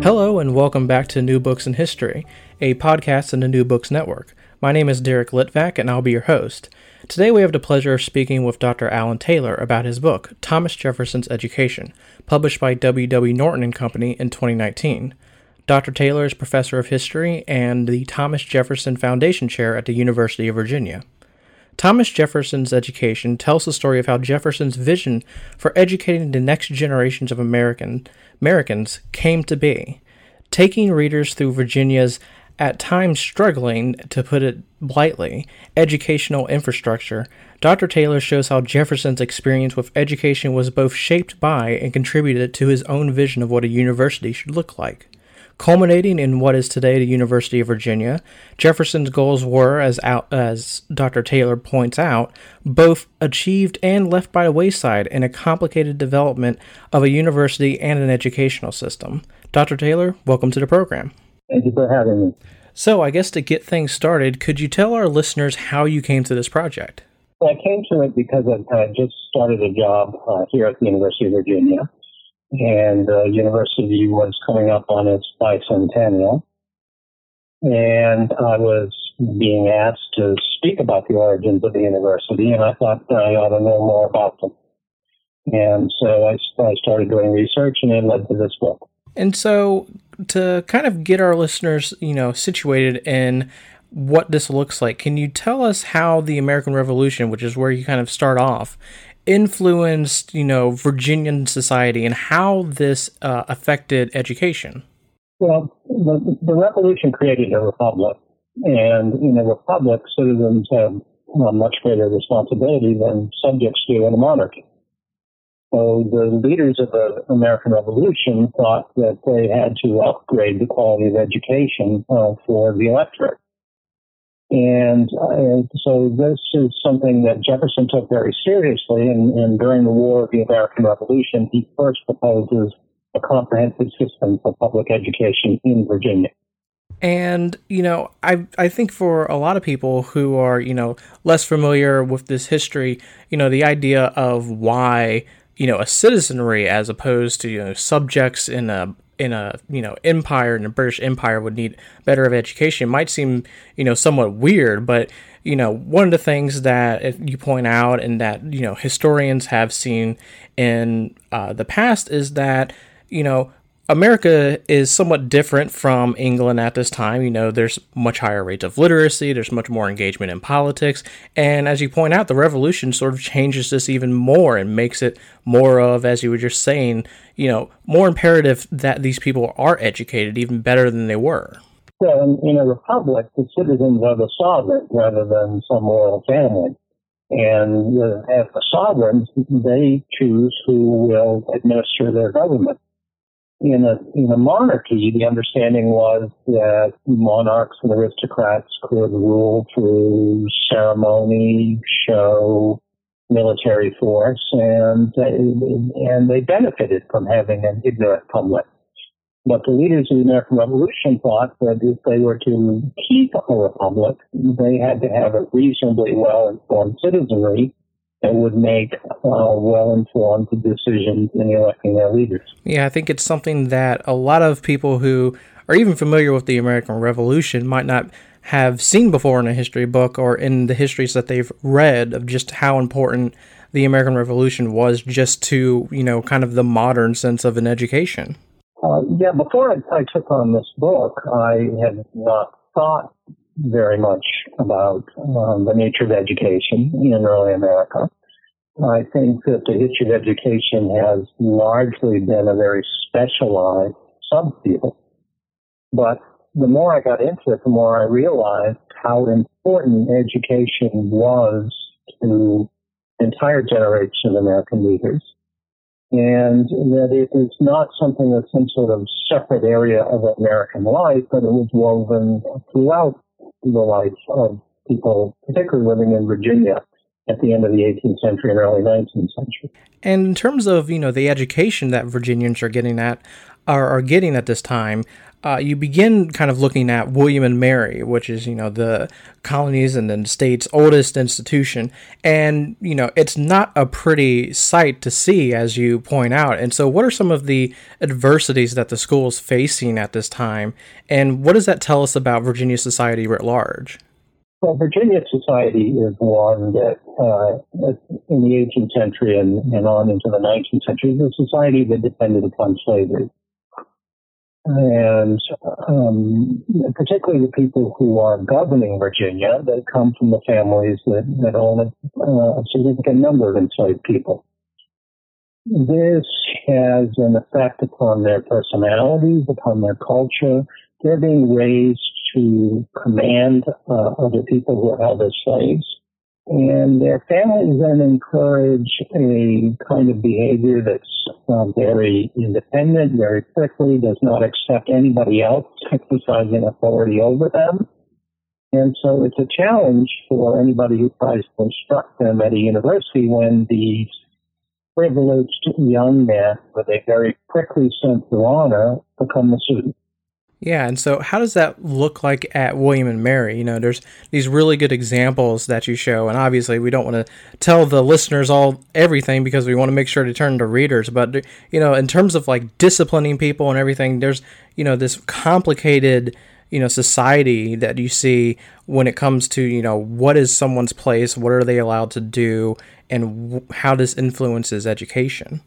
Hello, and welcome back to New Books in History, a podcast in the New Books Network. My name is Derek Litvak, and I'll be your host. Today, we have the pleasure of speaking with Dr. Alan Taylor about his book, Thomas Jefferson's Education, published by W. W. Norton and Company in 2019. Dr. Taylor is professor of history and the Thomas Jefferson Foundation Chair at the University of Virginia. Thomas Jefferson's education tells the story of how Jefferson's vision for educating the next generations of American, Americans came to be, taking readers through Virginia's at times struggling, to put it lightly, educational infrastructure. Dr. Taylor shows how Jefferson's experience with education was both shaped by and contributed to his own vision of what a university should look like. Culminating in what is today the University of Virginia, Jefferson's goals were, as, out, as Dr. Taylor points out, both achieved and left by the wayside in a complicated development of a university and an educational system. Dr. Taylor, welcome to the program. Thank you for having me. So, I guess to get things started, could you tell our listeners how you came to this project? I came to it because I just started a job uh, here at the University of Virginia and the university was coming up on its bicentennial. And I was being asked to speak about the origins of the university, and I thought I ought to know more about them. And so I, I started doing research, and it led to this book. And so, to kind of get our listeners, you know, situated in what this looks like, can you tell us how the American Revolution, which is where you kind of start off, influenced, you know, Virginian society and how this uh, affected education? Well, the, the revolution created a republic, and in a republic, citizens have much greater responsibility than subjects do in a monarchy. So the leaders of the American Revolution thought that they had to upgrade the quality of education uh, for the electorate. And uh, so this is something that Jefferson took very seriously. And, and, during the War of the American Revolution, he first proposes a comprehensive system for public education in Virginia. And you know, I I think for a lot of people who are you know less familiar with this history, you know, the idea of why you know a citizenry as opposed to you know subjects in a in a you know empire and a British Empire would need better of education. It might seem you know somewhat weird, but you know one of the things that you point out and that you know historians have seen in uh, the past is that you know America is somewhat different from England at this time. You know, there's much higher rates of literacy, there's much more engagement in politics, and as you point out, the revolution sort of changes this even more and makes it more of, as you were just saying, you know, more imperative that these people are educated even better than they were. Well, in, in a republic, the citizens are the sovereign rather than some royal family. And uh, as the sovereigns, they choose who will administer their government. In a in a monarchy, the understanding was that monarchs and aristocrats could rule through ceremony, show, military force, and and they benefited from having an ignorant public. But the leaders of the American Revolution thought that if they were to keep a republic, they had to have a reasonably well informed citizenry that would make uh, well informed decisions in electing their leaders. Yeah, I think it's something that a lot of people who are even familiar with the American Revolution might not have seen before in a history book or in the histories that they've read of just how important the American Revolution was just to, you know, kind of the modern sense of an education. Uh, yeah, before I, I, took on this book, I had not thought very much about um, the nature of education in early America. I think that the history of education has largely been a very specialized subfield. But the more I got into it, the more I realized how important education was to entire generation of American leaders. And that it is not something that's some sort of separate area of American life, but it was woven throughout the life of people, particularly living in Virginia at the end of the 18th century and early 19th century. And in terms of you know the education that Virginians are getting at are, are getting at this time, uh, you begin kind of looking at William and Mary, which is you know the colonies and the state's oldest institution, and you know it's not a pretty sight to see, as you point out. And so, what are some of the adversities that the school is facing at this time, and what does that tell us about Virginia society writ large? Well, Virginia society is one that, uh, in the 18th century and, and on into the 19th century, is a society that depended upon slavery and um, particularly the people who are governing Virginia, that come from the families that, that own a, uh, a significant number of enslaved people. This has an effect upon their personalities, upon their culture. They're being raised to command uh, other people who are held as slaves. And their families then encourage a kind of behavior that's uh, very independent, very prickly, does not accept anybody else exercising authority over them. And so it's a challenge for anybody who tries to instruct them at a university when these privileged young men with a very prickly sense of honor become the students. Yeah, and so how does that look like at William and Mary? You know, there's these really good examples that you show, and obviously we don't want to tell the listeners all everything because we want to make sure to turn to readers. But you know, in terms of like disciplining people and everything, there's you know this complicated you know society that you see when it comes to you know what is someone's place, what are they allowed to do, and how this influences education.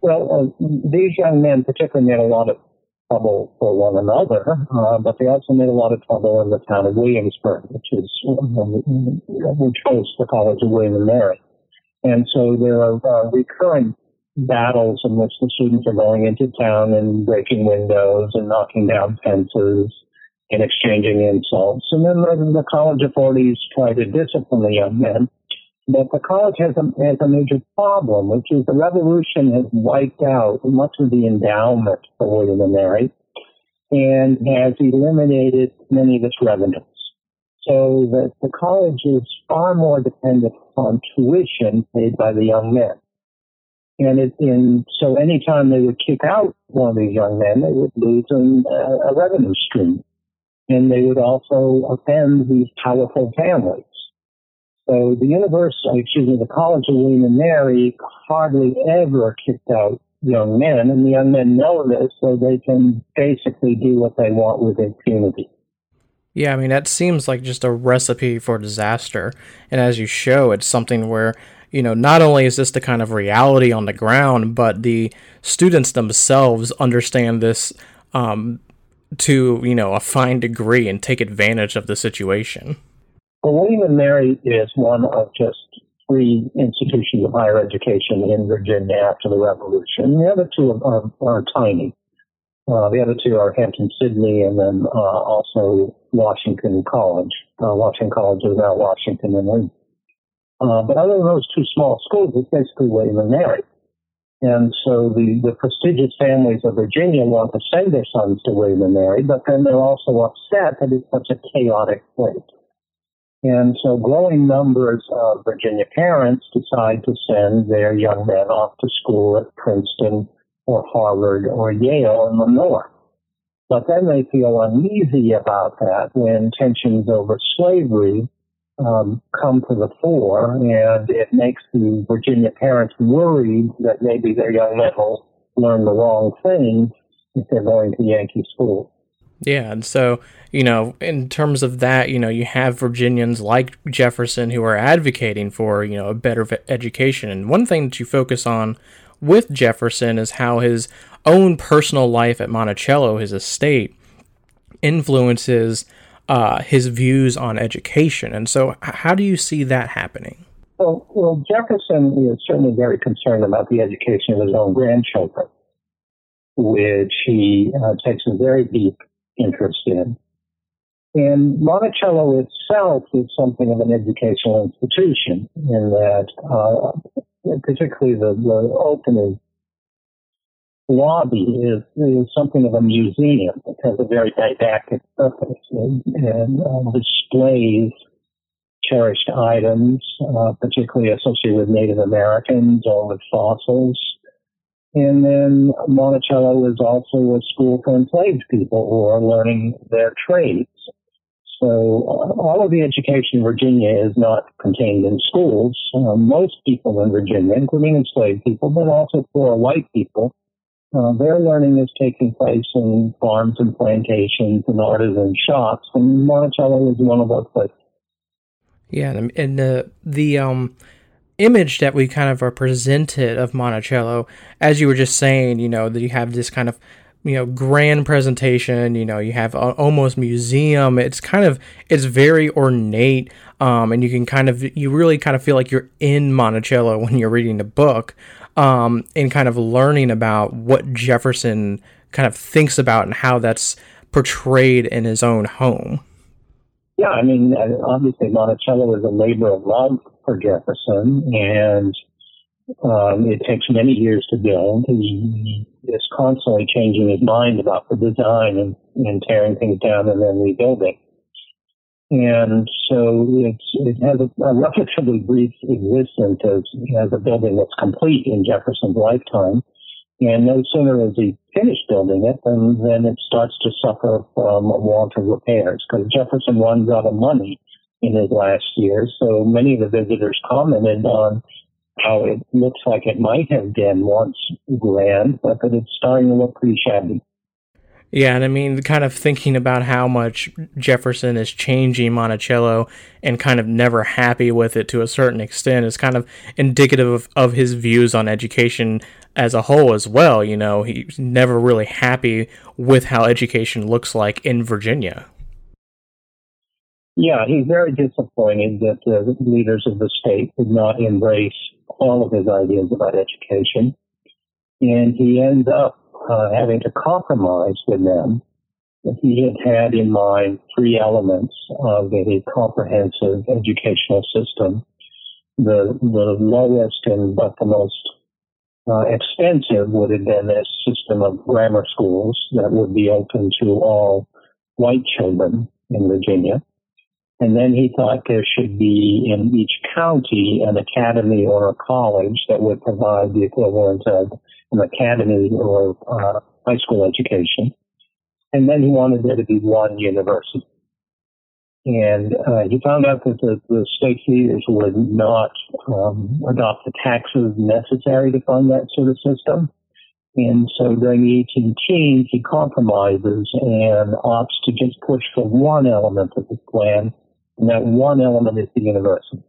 Well, uh, these young men particularly made a lot of trouble for one another, uh, but they also made a lot of trouble in the town of Williamsburg, which is which hosts the College of William and Mary. And so there are uh, recurring battles in which the students are going into town and breaking windows and knocking down fences and exchanging insults. And then the, the college authorities try to discipline the young men but the college has a, has a major problem, which is the revolution has wiped out much of the endowment for William and Mary and has eliminated many of its revenues. So that the college is far more dependent on tuition paid by the young men. And it, in, so anytime they would kick out one of these young men, they would lose an, uh, a revenue stream. And they would also offend these powerful families. So the university, excuse me, the College of William and Mary hardly ever kicked out young men, and the young men know this, so they can basically do what they want with impunity. Yeah, I mean, that seems like just a recipe for disaster. And as you show, it's something where, you know, not only is this the kind of reality on the ground, but the students themselves understand this um, to, you know, a fine degree and take advantage of the situation. William and Mary is one of just three institutions of higher education in Virginia after the Revolution. The other two are, are, are tiny. Uh, the other two are Hampton Sydney and then uh, also Washington College. Uh, Washington College is now Washington and Lee. Uh, but other than those two small schools, it's basically William and Mary. And so the, the prestigious families of Virginia want to send their sons to William and Mary, but then they're also upset that it's such a chaotic place. And so growing numbers of Virginia parents decide to send their young men off to school at Princeton or Harvard or Yale in the North. But then they feel uneasy about that when tensions over slavery um, come to the fore, and it makes the Virginia parents worried that maybe their young men will learn the wrong thing if they're going to Yankee school. Yeah, and so, you know, in terms of that, you know, you have Virginians like Jefferson who are advocating for, you know, a better education. And one thing that you focus on with Jefferson is how his own personal life at Monticello, his estate, influences uh, his views on education. And so, how do you see that happening? Well, well, Jefferson is certainly very concerned about the education of his own grandchildren, which he uh, takes a very deep interest in. And Monticello itself is something of an educational institution in that, uh, particularly the, the opening lobby is, is something of a museum. It has a very didactic purpose and, and um, displays cherished items, uh, particularly associated with Native Americans or with fossils. And then Monticello is also a school for enslaved people who are learning their trades. So uh, all of the education in Virginia is not contained in schools. Uh, most people in Virginia, including enslaved people, but also poor white people, uh, their learning is taking place in farms and plantations and artisan shops, and Monticello is one of those places. Yeah, and, and the the um image that we kind of are presented of Monticello, as you were just saying, you know, that you have this kind of you know grand presentation you know you have a, almost museum it's kind of it's very ornate um, and you can kind of you really kind of feel like you're in monticello when you're reading the book um, and kind of learning about what Jefferson kind of thinks about and how that's portrayed in his own home. Yeah, I mean, uh, obviously Monticello is a labor of love for Jefferson, and um, it takes many years to build. He is constantly changing his mind about the design and, and tearing things down and then rebuilding. And so it has a, a relatively brief existence as, as a building that's complete in Jefferson's lifetime. And no sooner is he finished building it than, then it starts to suffer from want of repairs because Jefferson runs out of money in his last year. So many of the visitors commented on how it looks like it might have been once grand, but that it's starting to look pretty shabby. Yeah, and I mean, kind of thinking about how much Jefferson is changing Monticello and kind of never happy with it to a certain extent is kind of indicative of, of his views on education as a whole as well. You know, he's never really happy with how education looks like in Virginia. Yeah, he's very disappointed that the leaders of the state did not embrace all of his ideas about education. And he ends up uh, having to compromise with them. He had had in mind three elements of a comprehensive educational system. The, the lowest and but the most uh, expensive would have been a system of grammar schools that would be open to all white children in Virginia. And then he thought there should be in each county an academy or a college that would provide the equivalent of an academy or uh, high school education. And then he wanted there to be one university. And uh, he found out that the, the state leaders would not um, adopt the taxes necessary to fund that sort of system. And so during the 18 teens, he compromises and opts to just push for one element of his plan, and that one element is the university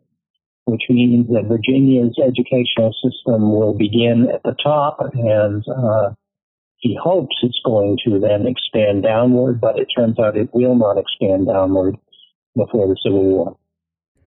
which means that Virginia's educational system will begin at the top and uh, he hopes it's going to then expand downward, but it turns out it will not expand downward before the Civil War.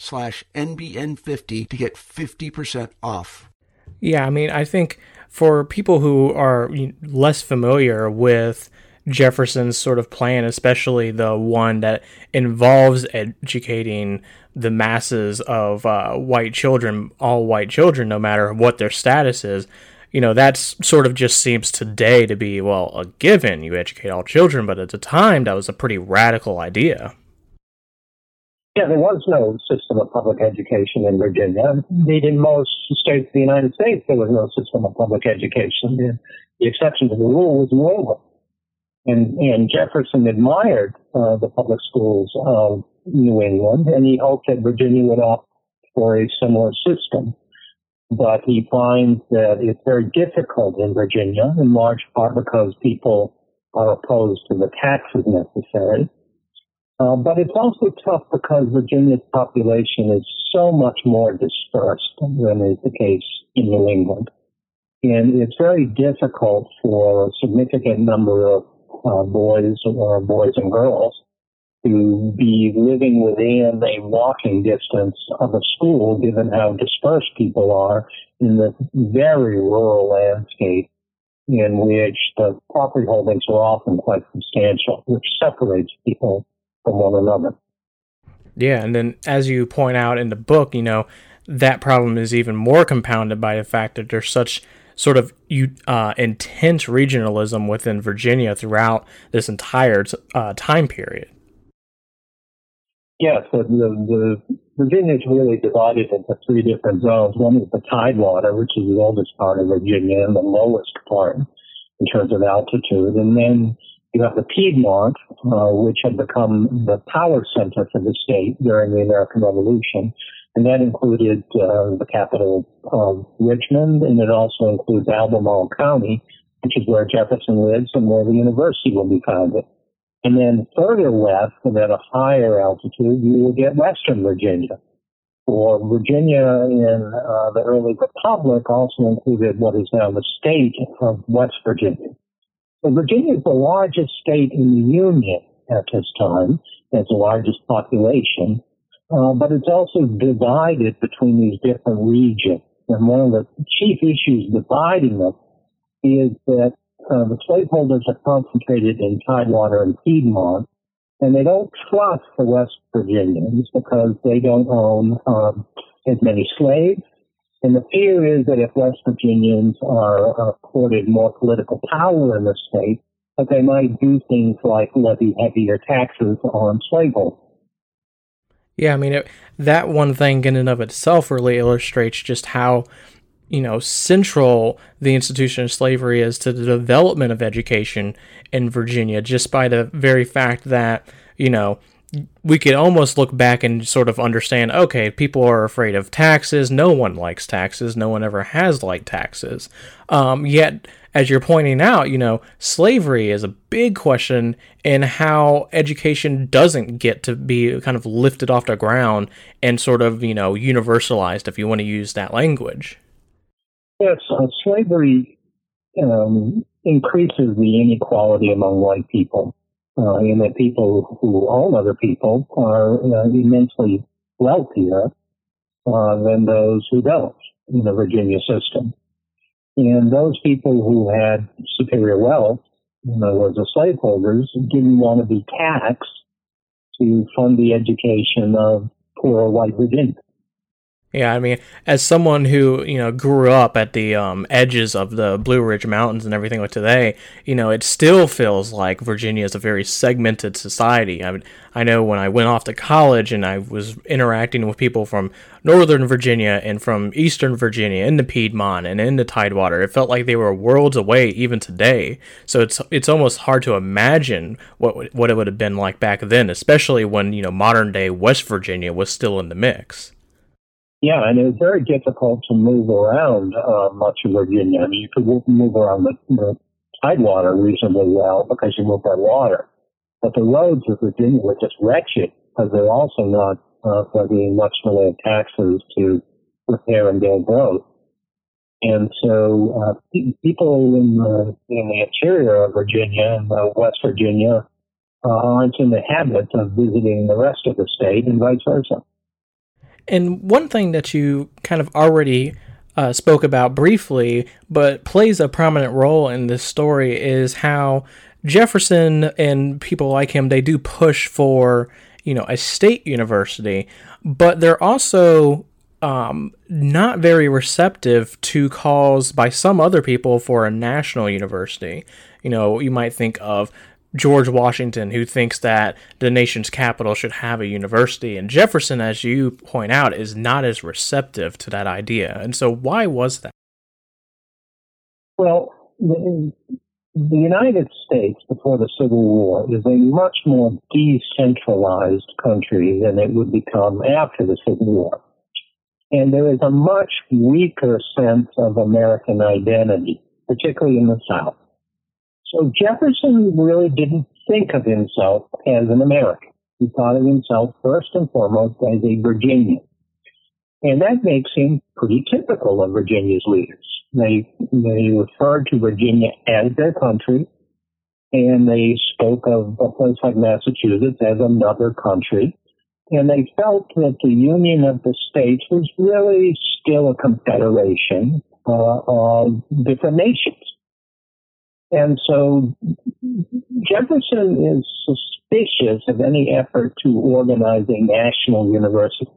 slash NBN50 to get 50% off. Yeah, I mean, I think for people who are less familiar with Jefferson's sort of plan, especially the one that involves educating the masses of uh, white children, all white children, no matter what their status is, you know, that's sort of just seems today to be, well, a given. You educate all children, but at the time, that was a pretty radical idea. Yeah, there was no system of public education in Virginia. Indeed, in most states of the United States, there was no system of public education. The, the exception to the rule was New England. And, and Jefferson admired uh, the public schools of New England, and he hoped that Virginia would opt for a similar system. But he finds that it's very difficult in Virginia, in large part because people are opposed to the taxes necessary. Uh, but it's also tough because Virginia's population is so much more dispersed than is the case in New England. And it's very difficult for a significant number of uh, boys or boys and girls to be living within a walking distance of a school, given how dispersed people are in the very rural landscape in which the property holdings are often quite substantial, which separates people from one another. Yeah, and then as you point out in the book, you know, that problem is even more compounded by the fact that there's such sort of uh, intense regionalism within Virginia throughout this entire uh, time period. Yes, the, the, the Virginia is really divided into three different zones. One is the Tidewater, which is the oldest part of Virginia and the lowest part in terms of altitude. And then you have the Piedmont, uh, which had become the power center for the state during the American Revolution. And that included uh, the capital of Richmond, and it also includes Albemarle County, which is where Jefferson lives and where the university will be founded. And then further west, and at a higher altitude, you will get Western Virginia. For Virginia in uh, the early republic also included what is now the state of West Virginia. So Virginia is the largest state in the Union at this time. It's the largest population, uh, but it's also divided between these different regions. And one of the chief issues dividing them is that uh, the slaveholders are concentrated in Tidewater and Piedmont, and they don't trust the West Virginians because they don't own um, as many slaves and the fear is that if West Virginians are accorded more political power in the state, that they might do things like levy heavier taxes on slaveholders. Yeah, I mean, it, that one thing in and of itself really illustrates just how, you know, central the institution of slavery is to the development of education in Virginia, just by the very fact that, you know, we could almost look back and sort of understand okay, people are afraid of taxes. No one likes taxes. No one ever has liked taxes. Um, yet, as you're pointing out, you know, slavery is a big question in how education doesn't get to be kind of lifted off the ground and sort of, you know, universalized, if you want to use that language. Yes, uh, slavery um, increases the inequality among white people uh, in that people who own other people are uh, immensely wealthier uh, than those who don't in the Virginia system. And those people who had superior wealth, in other words, the slaveholders, didn't want to be taxed to fund the education of poor white Virginians. Yeah, I mean, as someone who you know grew up at the um, edges of the Blue Ridge Mountains and everything like today, you know, it still feels like Virginia is a very segmented society. I mean, I know when I went off to college and I was interacting with people from Northern Virginia and from Eastern Virginia into Piedmont and into Tidewater, it felt like they were worlds away even today. So it's it's almost hard to imagine what what it would have been like back then, especially when you know modern day West Virginia was still in the mix. Yeah, and it was very difficult to move around uh, much of Virginia. I mean, you could move around the, the tidewater reasonably well because you move by water. But the roads of Virginia were just wretched because they're also not uh, levying much in the way of taxes to repair and build roads. And so uh, people in the, in the interior of Virginia and uh, West Virginia uh, aren't in the habit of visiting the rest of the state and vice versa. And one thing that you kind of already uh, spoke about briefly, but plays a prominent role in this story, is how Jefferson and people like him they do push for you know a state university, but they're also um, not very receptive to calls by some other people for a national university. You know, you might think of George Washington, who thinks that the nation's capital should have a university. And Jefferson, as you point out, is not as receptive to that idea. And so, why was that? Well, the, the United States before the Civil War is a much more decentralized country than it would become after the Civil War. And there is a much weaker sense of American identity, particularly in the South. So Jefferson really didn't think of himself as an American. He thought of himself first and foremost as a Virginian. And that makes him pretty typical of Virginia's leaders. They, they referred to Virginia as their country, and they spoke of a place like Massachusetts as another country. And they felt that the Union of the States was really still a confederation uh, of different nations. And so Jefferson is suspicious of any effort to organize a national university.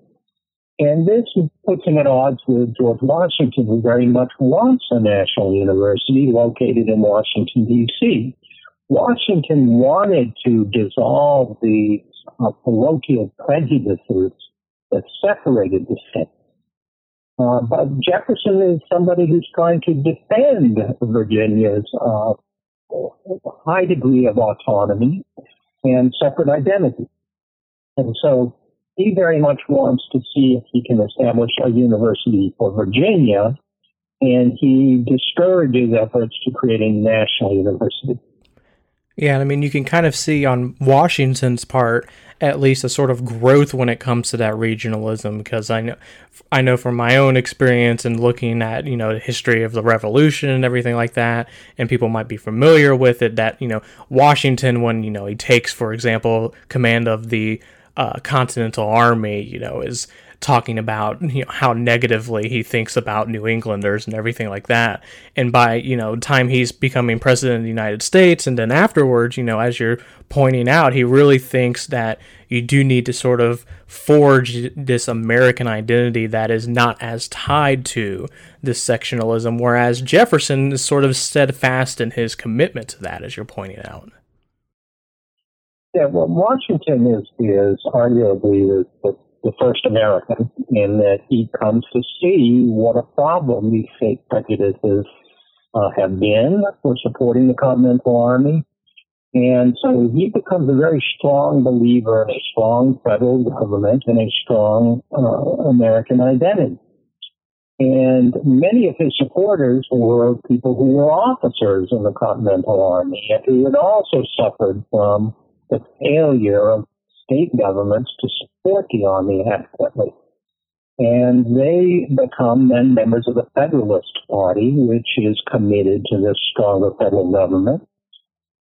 And this puts him at odds with George Washington, who very much wants a national university located in Washington, D.C. Washington wanted to dissolve the uh, parochial prejudices that separated the states. Uh, but Jefferson is somebody who's trying to defend Virginia's uh, high degree of autonomy and separate identity. And so he very much wants to see if he can establish a university for Virginia, and he discourages efforts to create a national university. Yeah, I mean, you can kind of see on Washington's part at least a sort of growth when it comes to that regionalism because I know I know from my own experience and looking at you know the history of the revolution and everything like that and people might be familiar with it that you know Washington when you know he takes for example command of the uh, Continental Army you know is talking about you know, how negatively he thinks about New Englanders and everything like that. And by you know time he's becoming president of the United States, and then afterwards, you know, as you're pointing out, he really thinks that you do need to sort of forge this American identity that is not as tied to this sectionalism, whereas Jefferson is sort of steadfast in his commitment to that, as you're pointing out. Yeah, well, Washington is is arguably the, the the first American in that he comes to see what a problem these fake prejudices uh, have been for supporting the Continental Army. And so he becomes a very strong believer in a strong federal government and a strong uh, American identity. And many of his supporters were people who were officers in the Continental Army and who had also suffered from the failure of state governments to support the Army adequately. And they become then members of the Federalist Party, which is committed to this stronger federal government.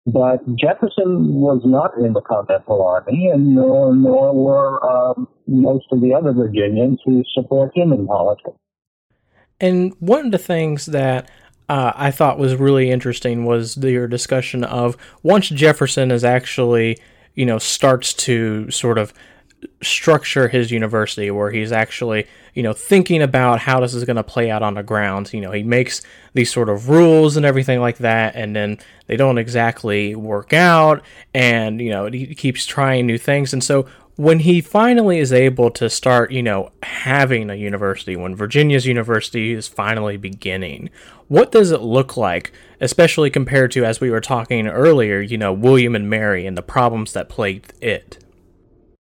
But Jefferson was not in the Continental Army, and nor, nor were um, most of the other Virginians who support him in politics. And one of the things that uh, I thought was really interesting was your discussion of once Jefferson is actually you know, starts to sort of structure his university where he's actually, you know, thinking about how this is going to play out on the ground. You know, he makes these sort of rules and everything like that, and then they don't exactly work out, and, you know, he keeps trying new things. And so when he finally is able to start, you know, having a university, when Virginia's university is finally beginning, what does it look like, especially compared to, as we were talking earlier, you know, William and Mary and the problems that plagued it?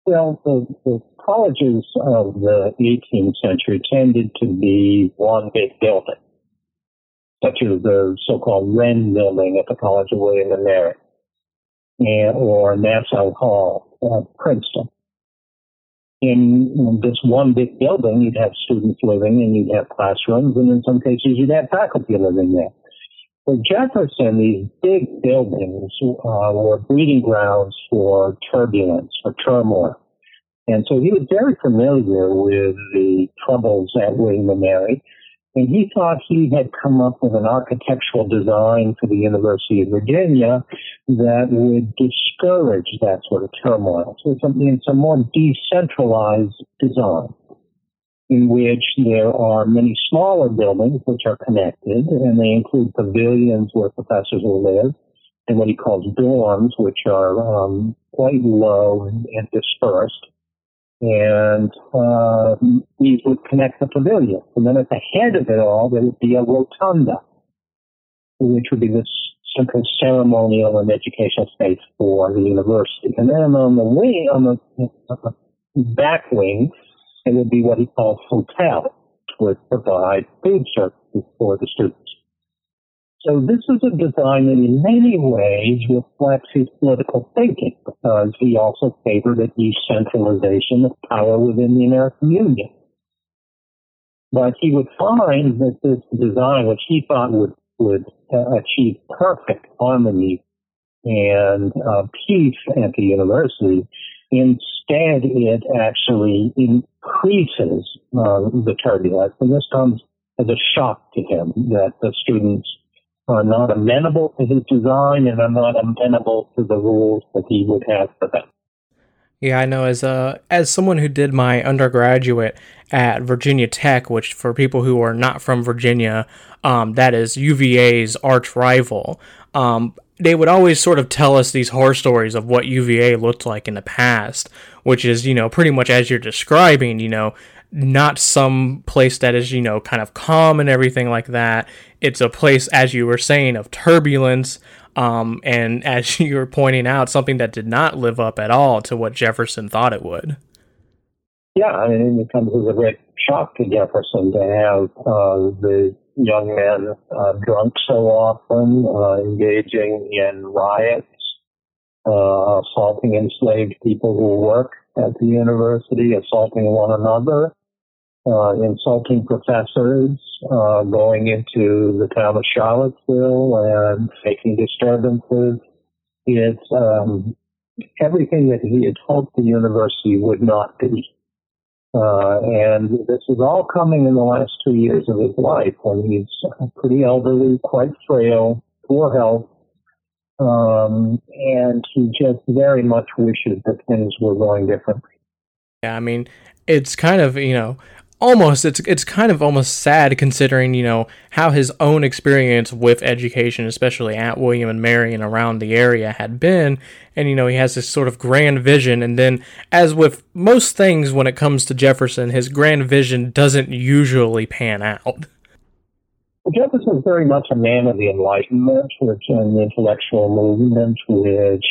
Well, the, the colleges of the 18th century tended to be one big building, such as the so-called Wren building at the College of William and Mary, and, or Nassau Hall at Princeton. In, in this one big building, you'd have students living and you'd have classrooms, and in some cases, you'd have faculty living there. For Jefferson, these big buildings uh, were breeding grounds for turbulence, for turmoil. And so he was very familiar with the troubles at William and Mary. And he thought he had come up with an architectural design for the University of Virginia that would discourage that sort of turmoil. So something, it's a more decentralized design in which there are many smaller buildings which are connected, and they include pavilions where professors will live, and what he calls dorms, which are um, quite low and, and dispersed. And uh, these would connect the pavilions. And then at the head of it all, there would be a rotunda, which would be this central ceremonial and educational space for the university. And then on the wing, on the, uh, back wing, it would be what he called hotel, which provide food services for the students. So this is a design that in many ways reflects his political thinking because he also favored a decentralization of power within the American Union. But he would find that this design, which he thought would, would uh, achieve perfect harmony and uh, peace at the university, instead it actually increases uh, the turbulence. And this comes as a shock to him that the students are not amenable to his design and are not amenable to the rules that he would have for them. Yeah, I know. As a as someone who did my undergraduate at Virginia Tech, which for people who are not from Virginia, um, that is UVA's arch rival. Um, they would always sort of tell us these horror stories of what UVA looked like in the past, which is you know pretty much as you're describing. You know, not some place that is, you know, kind of calm and everything like that. It's a place, as you were saying, of turbulence. Um, and as you were pointing out, something that did not live up at all to what Jefferson thought it would. Yeah, I mean, it comes as a great shock to Jefferson to have uh, the young men uh, drunk so often, uh, engaging in riots, uh, assaulting enslaved people who work at the university, assaulting one another uh, insulting professors, uh, going into the town of Charlottesville and making disturbances. It's um, everything that he had hoped the university would not be. Uh, and this is all coming in the last two years of his life when he's pretty elderly, quite frail, poor health, um, and he just very much wishes that things were going differently. Yeah, I mean, it's kind of, you know, almost it's it's kind of almost sad considering you know how his own experience with education especially at William and Mary and around the area had been. And you know he has this sort of grand vision. And then as with most things when it comes to Jefferson his grand vision doesn't usually pan out. Jefferson was very much a man of the Enlightenment, which an intellectual movement, which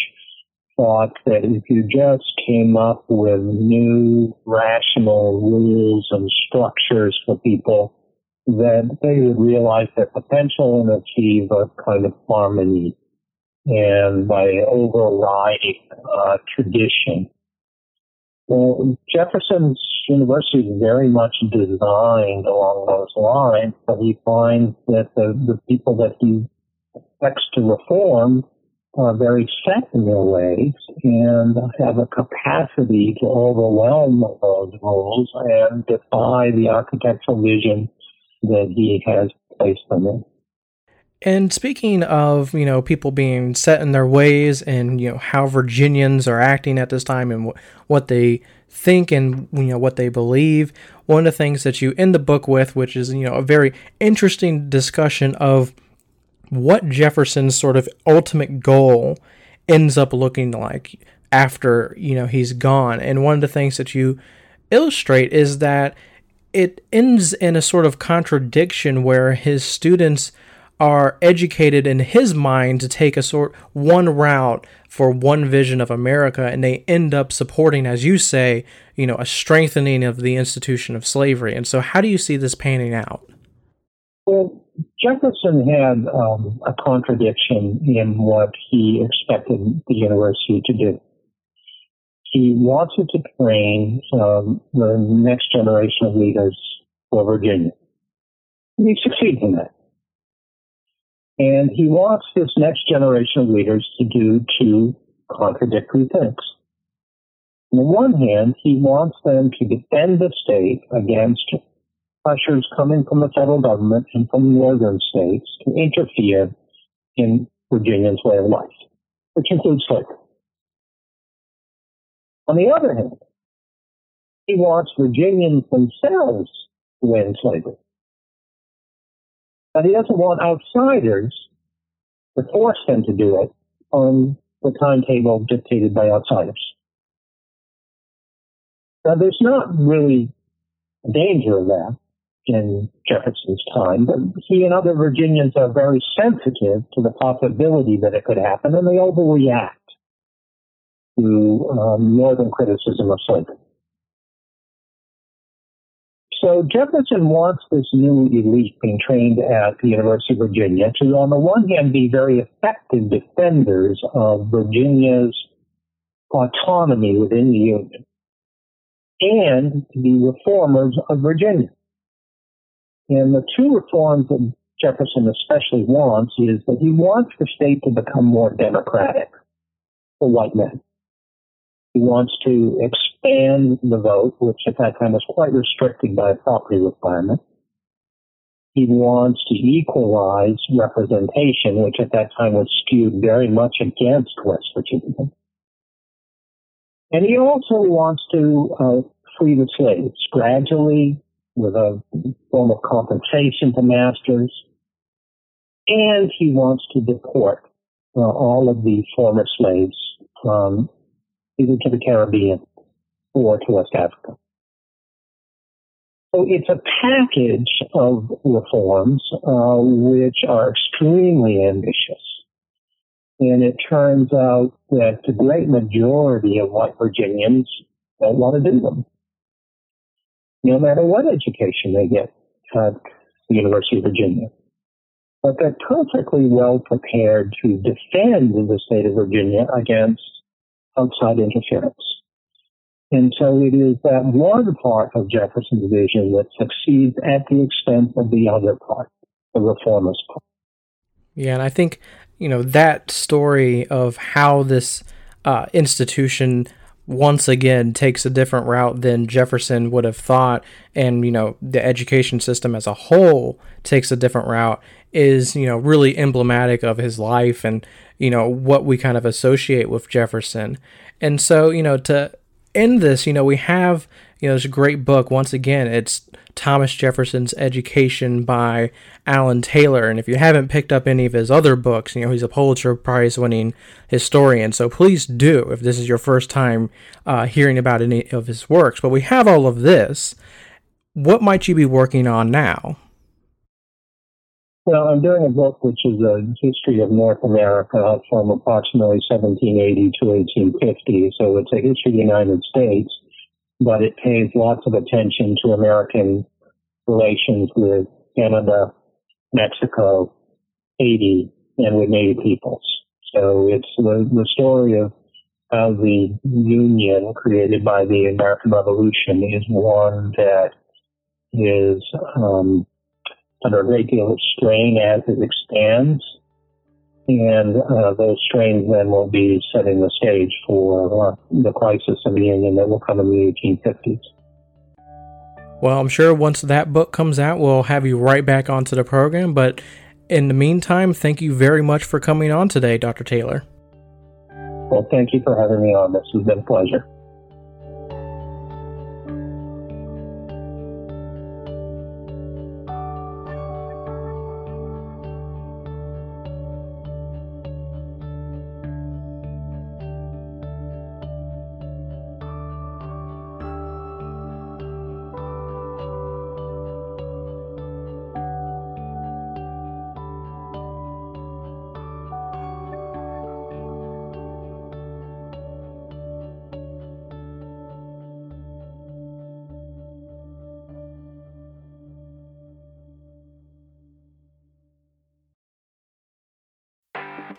thought that if you just came up with new rational rules and structures for people, then they would realize their potential and achieve a kind of harmony and by overriding uh, tradition. Well, Jefferson's university is very much designed along those lines, but he finds that the, the people that he expects to reform are very set in their ways and have a capacity to overwhelm those rules and defy the architectural vision that he has placed on them. And speaking of, you know, people being set in their ways and, you know, how Virginians are acting at this time and wh- what they think and you know what they believe. One of the things that you end the book with, which is you know a very interesting discussion of what Jefferson's sort of ultimate goal ends up looking like after you know he's gone. And one of the things that you illustrate is that it ends in a sort of contradiction where his students are educated in his mind to take a sort one route for one vision of America and they end up supporting as you say you know a strengthening of the institution of slavery and so how do you see this panning out well Jefferson had um, a contradiction in what he expected the university to do. He wanted to train um, the next generation of leaders for Virginia. And he succeeded in that. And he wants this next generation of leaders to do two contradictory things. On the one hand, he wants them to defend the state against pressures coming from the federal government and from northern states to interfere in Virginians' way of life, which includes slavery. On the other hand, he wants Virginians themselves to end slavery. But he doesn't want outsiders to force them to do it on the timetable dictated by outsiders. Now, there's not really a danger of that in Jefferson's time, but he and other Virginians are very sensitive to the possibility that it could happen, and they overreact to um, northern criticism of slavery. So Jefferson wants this new elite being trained at the University of Virginia to, on the one hand, be very effective defenders of Virginia's autonomy within the Union and to be reformers of Virginia. And the two reforms that Jefferson especially wants is that he wants the state to become more democratic for white men. He wants to expand the vote, which at that time was quite restricted by a property requirement. He wants to equalize representation, which at that time was skewed very much against West Virginia. And he also wants to uh, free the slaves gradually with a form of compensation to masters. And he wants to deport uh, all of the former slaves either to the Caribbean or to West Africa. So it's a package of reforms uh, which are extremely ambitious. And it turns out that the great majority of white Virginians don't want to do them, no matter what education they get at the University of Virginia. But they're perfectly well prepared to defend the state of Virginia against outside interference. And so it is that one part of Jefferson's vision that succeeds at the expense of the other part, the reformist part. Yeah, and I think, you know, that story of how this uh, institution once again takes a different route than Jefferson would have thought, and, you know, the education system as a whole takes a different route is, you know, really emblematic of his life and, you know, what we kind of associate with Jefferson. And so, you know, to end this, you know, we have, you know, it's a great book. Once again, it's Thomas Jefferson's Education by Alan Taylor. And if you haven't picked up any of his other books, you know, he's a Pulitzer Prize winning historian. So please do if this is your first time uh, hearing about any of his works. But we have all of this. What might you be working on now? Well, I'm doing a book which is a history of North America from approximately 1780 to 1850. So it's a history of the United States, but it pays lots of attention to American relations with Canada, Mexico, Haiti, and with Native peoples. So it's the, the story of how the Union created by the American Revolution is one that is um, under a great deal of strain as it expands. And uh, those strains then will be setting the stage for uh, the crisis in the Union that will come in the 1850s. Well, I'm sure once that book comes out, we'll have you right back onto the program. But in the meantime, thank you very much for coming on today, Dr. Taylor. Well, thank you for having me on. This has been a pleasure.